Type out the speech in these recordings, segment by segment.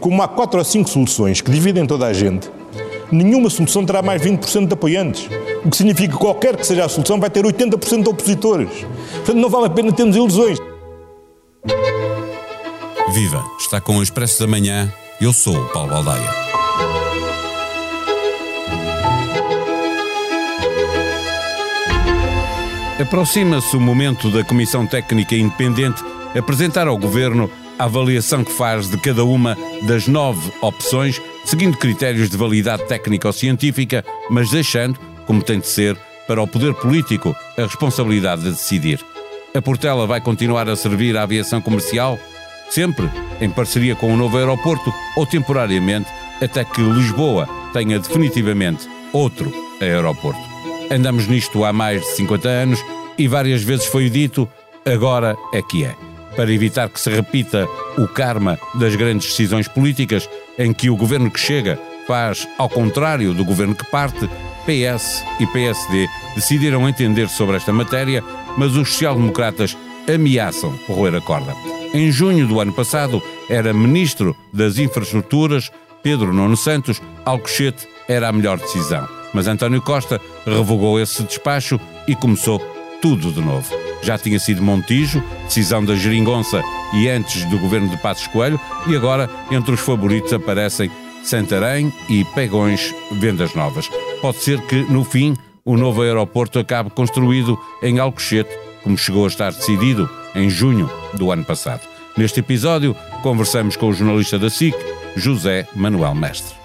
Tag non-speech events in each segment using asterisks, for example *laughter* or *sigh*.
Como há quatro ou cinco soluções que dividem toda a gente, nenhuma solução terá mais 20% de apoiantes. O que significa que qualquer que seja a solução vai ter 80% de opositores. Portanto, não vale a pena termos ilusões. Viva! Está com o Expresso da Manhã. Eu sou o Paulo Baldaia. Aproxima-se o momento da Comissão Técnica Independente apresentar ao Governo a avaliação que faz de cada uma das nove opções, seguindo critérios de validade técnico-científica, mas deixando, como tem de ser, para o poder político a responsabilidade de decidir. A Portela vai continuar a servir a aviação comercial, sempre em parceria com o novo aeroporto ou temporariamente, até que Lisboa tenha definitivamente outro aeroporto. Andamos nisto há mais de 50 anos e várias vezes foi dito, agora é que é. Para evitar que se repita o karma das grandes decisões políticas, em que o governo que chega faz ao contrário do governo que parte, PS e PSD decidiram entender sobre esta matéria, mas os social-democratas ameaçam roer a corda. Em junho do ano passado, era ministro das Infraestruturas Pedro Nuno Santos, Alcochete era a melhor decisão. Mas António Costa revogou esse despacho e começou tudo de novo. Já tinha sido Montijo, decisão da Geringonça e antes do governo de Passos Coelho, e agora entre os favoritos aparecem Santarém e Pegões Vendas Novas. Pode ser que, no fim, o novo aeroporto acabe construído em Alcochete, como chegou a estar decidido em junho do ano passado. Neste episódio, conversamos com o jornalista da SIC, José Manuel Mestre.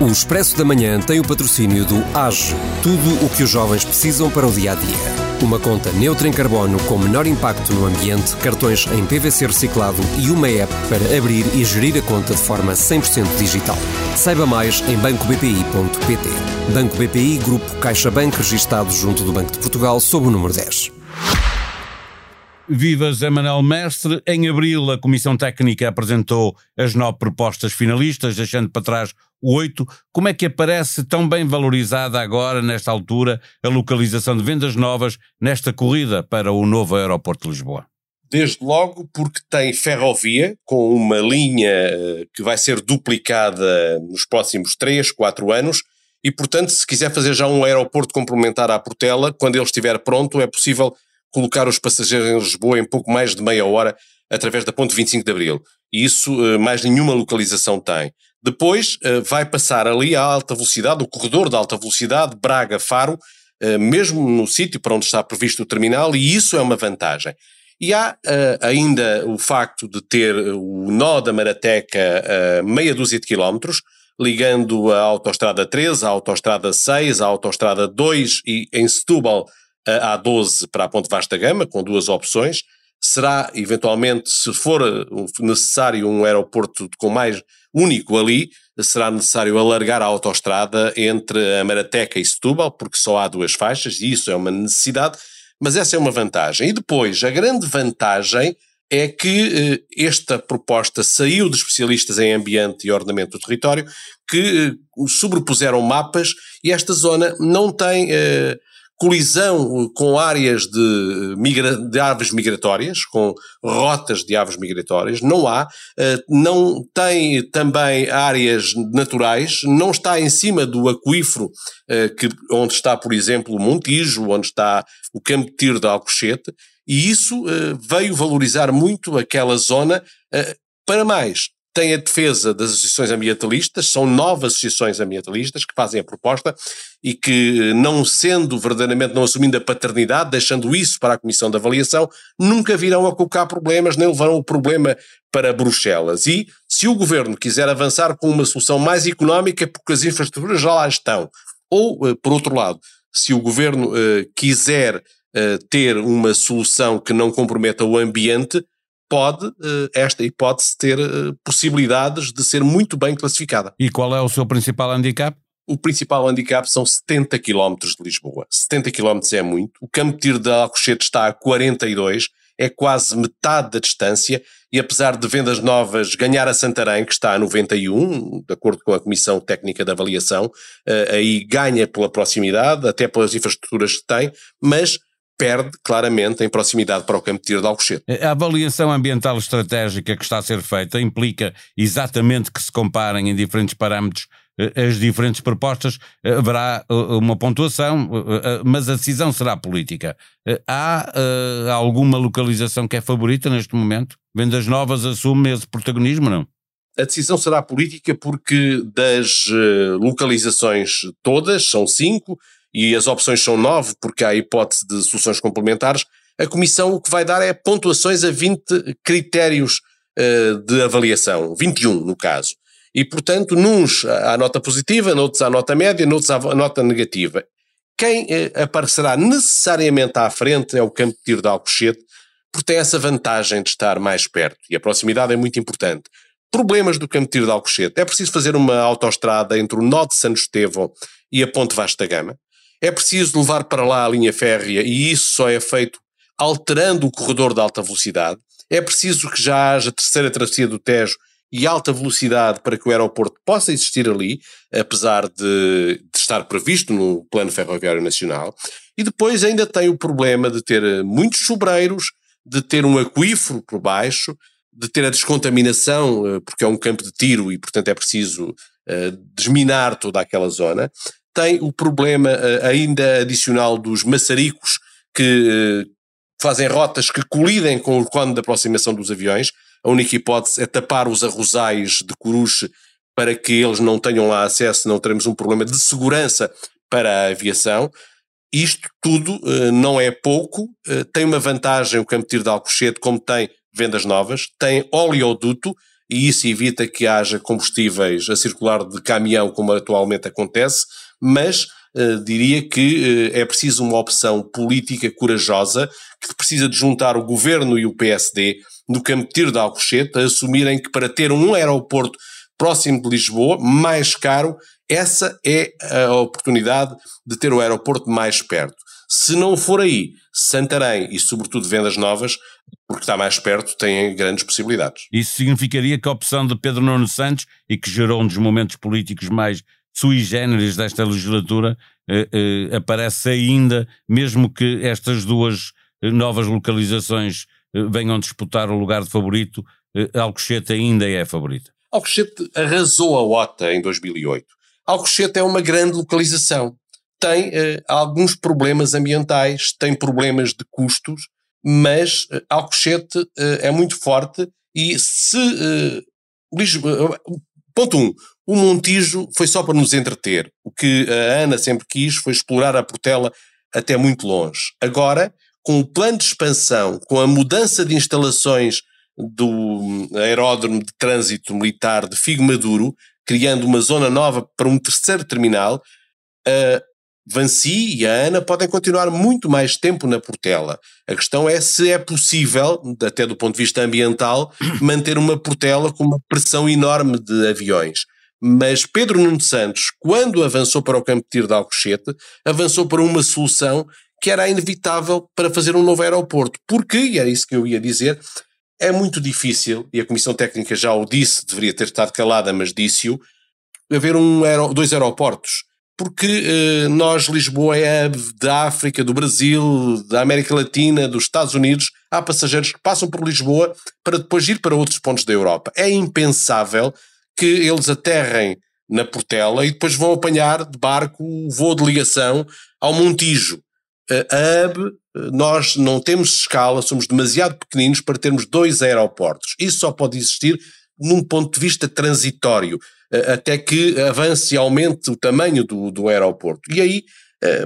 O Expresso da Manhã tem o patrocínio do AGE, tudo o que os jovens precisam para o dia a dia. Uma conta neutra em carbono com menor impacto no ambiente, cartões em PVC reciclado e uma app para abrir e gerir a conta de forma 100% digital. Saiba mais em bancobpi.pt. Banco BPI, Grupo CaixaBank, registado junto do Banco de Portugal, sob o número 10. Viva Zé Manuel Mestre. Em abril, a Comissão Técnica apresentou as nove propostas finalistas, deixando para trás oito. Como é que aparece tão bem valorizada agora, nesta altura, a localização de vendas novas nesta corrida para o novo aeroporto de Lisboa? Desde logo porque tem ferrovia, com uma linha eh, que vai ser duplicada nos próximos 3, 4 anos, e portanto, se quiser fazer já um aeroporto complementar à Portela, quando ele estiver pronto, é possível colocar os passageiros em Lisboa em pouco mais de meia hora através da ponte 25 de Abril. E isso eh, mais nenhuma localização tem. Depois eh, vai passar ali a alta velocidade, o corredor de alta velocidade, Braga-Faro, eh, mesmo no sítio para onde está previsto o terminal, e isso é uma vantagem. E há uh, ainda o facto de ter o nó da Marateca a uh, meia dúzia de quilómetros, ligando a autoestrada 13, a autoestrada 6, a autoestrada 2 e em Setúbal a A12 para a Ponte Vasta Gama, com duas opções. Será, eventualmente, se for necessário um aeroporto com mais único ali, será necessário alargar a autoestrada entre a Marateca e Setúbal, porque só há duas faixas, e isso é uma necessidade, mas essa é uma vantagem. E depois, a grande vantagem é que eh, esta proposta saiu de especialistas em ambiente e ordenamento do território, que eh, sobrepuseram mapas, e esta zona não tem... Eh, colisão com áreas de, migra, de aves migratórias, com rotas de aves migratórias, não há, eh, não tem também áreas naturais, não está em cima do aquífero que, onde está, por exemplo, o Montijo, onde está o Campo de Tiro de Alcochete, e isso veio valorizar muito aquela zona para mais tem a defesa das associações ambientalistas, são nove associações ambientalistas que fazem a proposta e que, não sendo verdadeiramente, não assumindo a paternidade, deixando isso para a Comissão de Avaliação, nunca virão a colocar problemas, nem levarão o problema para Bruxelas. E, se o Governo quiser avançar com uma solução mais económica, porque as infraestruturas já lá estão, ou, eh, por outro lado, se o Governo uh, quiser uh, ter uma solução que não comprometa o ambiente, pode, uh, esta hipótese, ter possibilidades de ser muito bem classificada. E qual é o seu principal handicap? o principal handicap são 70 km de Lisboa. 70 km é muito. O campo de tiro de Alcochete está a 42, é quase metade da distância, e apesar de vendas novas ganhar a Santarém, que está a 91, de acordo com a Comissão Técnica de Avaliação, eh, aí ganha pela proximidade, até pelas infraestruturas que tem, mas perde claramente em proximidade para o campo de tiro de Alcochete. A avaliação ambiental estratégica que está a ser feita implica exatamente que se comparem em diferentes parâmetros eh, as diferentes propostas, eh, haverá eh, uma pontuação, mas a decisão será política. Há alguma localização que é favorita neste momento? Vendas Novas assume esse protagonismo, não? A decisão será política porque das localizações todas, são cinco, e as opções são nove, porque há hipótese de soluções complementares, a Comissão o que vai dar é pontuações a 20 critérios de avaliação, 21 no caso. E, portanto, nuns há nota positiva, noutros há nota média, noutros há nota negativa. Quem eh, aparecerá necessariamente à frente é o campo de tiro de Alcochete, porque tem essa vantagem de estar mais perto. E a proximidade é muito importante. Problemas do campo de tiro de Alcochete. É preciso fazer uma autoestrada entre o nó de Santo Estevão e a Ponte Vasta Gama. É preciso levar para lá a linha férrea e isso só é feito alterando o corredor de alta velocidade. É preciso que já haja terceira travessia do Tejo e alta velocidade para que o aeroporto possa existir ali, apesar de, de, estar previsto no Plano Ferroviário Nacional. E depois ainda tem o problema de ter muitos sobreiros, de ter um aquífero por baixo, de ter a descontaminação, eh, porque é um campo de tiro e, portanto, é preciso uh, desminar toda aquela zona. Tem o problema uh, ainda adicional dos maçaricos que uh, fazem rotas que colidem com o cone de aproximação dos aviões a única hipótese é tapar os arrozais de coruche para que eles não tenham lá acesso, não teremos um problema de segurança para a aviação. Isto tudo uh, não é pouco, tem uma vantagem o campo de tiro de Alcochete, como tem vendas novas, tem oleoduto, e isso evita que haja combustíveis a circular de caminhão, como atualmente acontece, mas uh, diria que é preciso uma opção política corajosa, que precisa de juntar o governo e o PSD no tiro de Alcochete a assumirem que para ter um aeroporto próximo de Lisboa, mais caro, essa é a oportunidade de ter o aeroporto mais perto. Se não for aí, Santarém e sobretudo vendas novas, porque está mais perto, têm grandes possibilidades. Isso significaria que a opção de Pedro Nuno Santos, e que gerou um dos momentos políticos mais sui generis desta legislatura, eh, eh, aparece ainda, mesmo que estas duas eh, novas localizações eh, venham disputar o lugar de favorito, eh, Alcochete ainda é favorita. Alcochete arrasou a OTA em 2008. Alcochete é uma grande localização. Tem uh, alguns problemas ambientais, tem problemas de custos, mas uh, Alcochete uh, é muito forte e se... Lisboa, ponto 1. Um, o Montijo foi só para nos entreter. O que a Ana sempre quis foi explorar a Portela até muito longe. Agora, com o plano de expansão, com a mudança de instalações do aeródromo de trânsito militar de Figo Maduro, criando uma zona nova para um terceiro terminal, Vanci e a Ana podem continuar muito mais tempo na Portela. A questão é se é possível, até do ponto de vista ambiental, *clears throat* manter uma Portela com uma pressão enorme de aviões. Mas Pedro Nuno Santos, quando avançou para o campo de tiro de Alcochete, avançou para uma solução que era inevitável para fazer um novo aeroporto. Porque, e era isso que eu ia dizer, é muito difícil, e a Comissão Técnica já o disse, deveria ter estado calada, mas disse-o, haver um dois aeroportos. Porque eh, nós, Lisboa, é da África, do Brasil, da América Latina, dos Estados Unidos, há passageiros que passam por Lisboa para depois ir para outros pontos da Europa. É impensável que eles aterrem na Portela e depois vão apanhar de barco o voo de ligação ao Montijo a hub, nós não temos escala, somos demasiado pequeninos para termos dois aeroportos. Isso só pode existir num ponto de vista transitório, até que avance e aumente o tamanho do, do aeroporto. E aí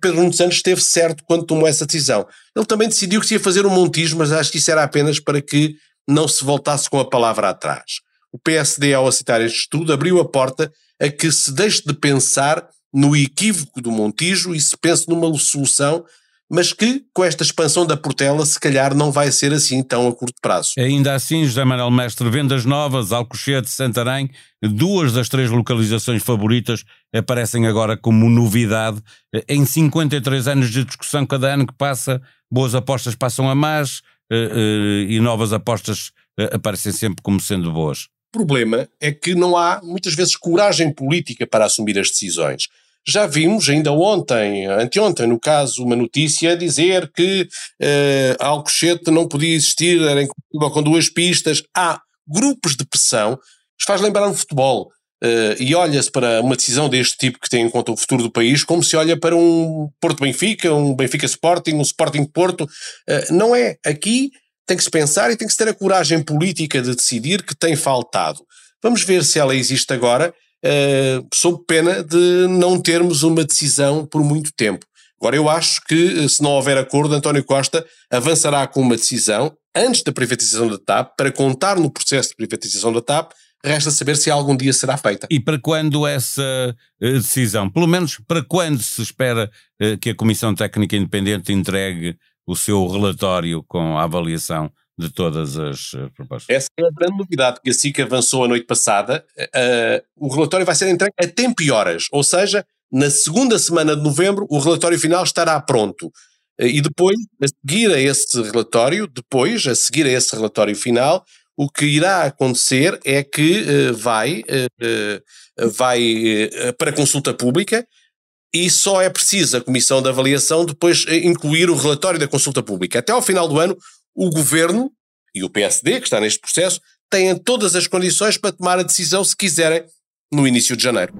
Pedro Nuno Santos esteve certo quando tomou essa decisão. Ele também decidiu que se ia fazer um montismo, mas acho que isso era apenas para que não se voltasse com a palavra atrás. O PSD, ao aceitar este estudo, abriu a porta a que se deixe de pensar no equívoco do Montijo e se pense numa solução mas que com esta expansão da Portela se calhar não vai ser assim tão a curto prazo. Ainda assim, José Manuel Mestre, vendas novas, Alcochete, Santarém, duas das três localizações favoritas aparecem agora como novidade. Em 53 anos de discussão, cada ano que passa, boas apostas passam a más eh, eh, e novas apostas eh, aparecem sempre como sendo boas. O problema é que não há muitas vezes coragem política para assumir as decisões. Já vimos ainda ontem, anteontem, no caso, uma notícia dizer que uh, Alcochete não podia existir, era incompatível com duas pistas. Há grupos de pressão, faz lembrar o futebol. Uh, e olha-se para uma decisão deste tipo que tem em conta o futuro do país como se olha para um Porto Benfica, um Benfica Sporting, um Sporting Porto. Uh, não é. Aqui tem que se pensar e tem que se ter a coragem política de decidir que tem faltado. Vamos ver se ela existe agora, uh, sob pena de não termos uma decisão por muito tempo. Agora, eu acho que, se não houver acordo, António Costa avançará com uma decisão antes da privatização da TAP, para contar no processo de privatização da TAP, Resta saber se algum dia será feita. E para quando essa eh, decisão? Pelo menos para quando se espera eh, que a Comissão Técnica Independente entregue o seu relatório com a avaliação de todas as eh, propostas? Essa é a grande novidade que a SIC avançou a noite passada. Uh, o relatório vai ser entregue a tempo e horas, ou seja, na segunda semana de novembro o relatório final estará pronto. Uh, e depois, a seguir a esse relatório, depois, a seguir a esse relatório final, o que irá acontecer é que uh, vai, vai para consulta pública e só é preciso a comissão de avaliação depois incluir o relatório da consulta pública. Até ao final do ano, o governo e o PSD, que está neste processo, têm todas as condições para tomar a decisão, se quiserem, no início de janeiro.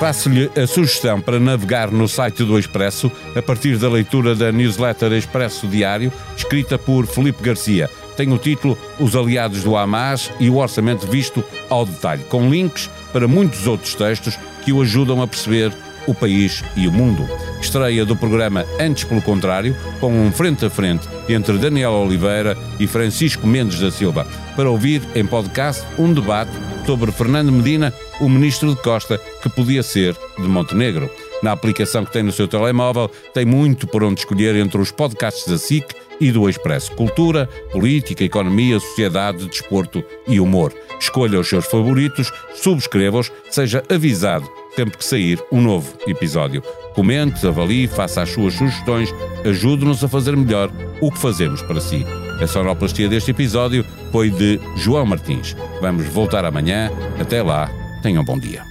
Faço-lhe a sugestão para navegar no site do Expresso a partir da leitura da newsletter Expresso Diário, escrita por Felipe Garcia. Tem o título Os Aliados do Hamas e o orçamento visto ao detalhe, com links para muitos outros textos que o ajudam a perceber o país e o mundo. Estreia do programa Antes pelo Contrário, com um frente a frente entre Daniel Oliveira e Francisco Mendes da Silva, para ouvir em podcast um debate sobre Fernando Medina, o ministro de Costa, que podia ser de Montenegro. Na aplicação que tem no seu telemóvel, tem muito por onde escolher entre os podcasts da SIC e do Expresso. Cultura, política, economia, sociedade, desporto e humor. Escolha os seus favoritos, subscreva-os, seja avisado sempre que sair um novo episódio. Comente, avalie, faça as suas sugestões, ajude-nos a fazer melhor o que fazemos para si. A sonoplastia deste episódio foi de João Martins. Vamos voltar amanhã. Até lá, tenham um bom dia.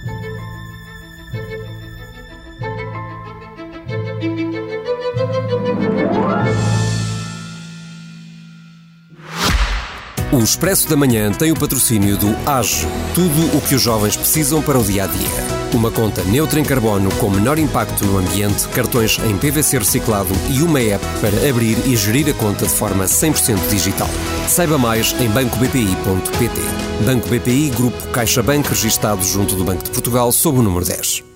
O Expresso da Manhã tem o patrocínio do AGE, tudo o que os jovens precisam para o dia a dia. Uma conta neutra em carbono com menor impacto no ambiente, cartões em PVC reciclado e uma app para abrir e gerir a conta de forma 100% digital. Saiba mais em bancobpi.pt. Banco BPI, Grupo CaixaBank, registado junto do Banco de Portugal, sob o número 10.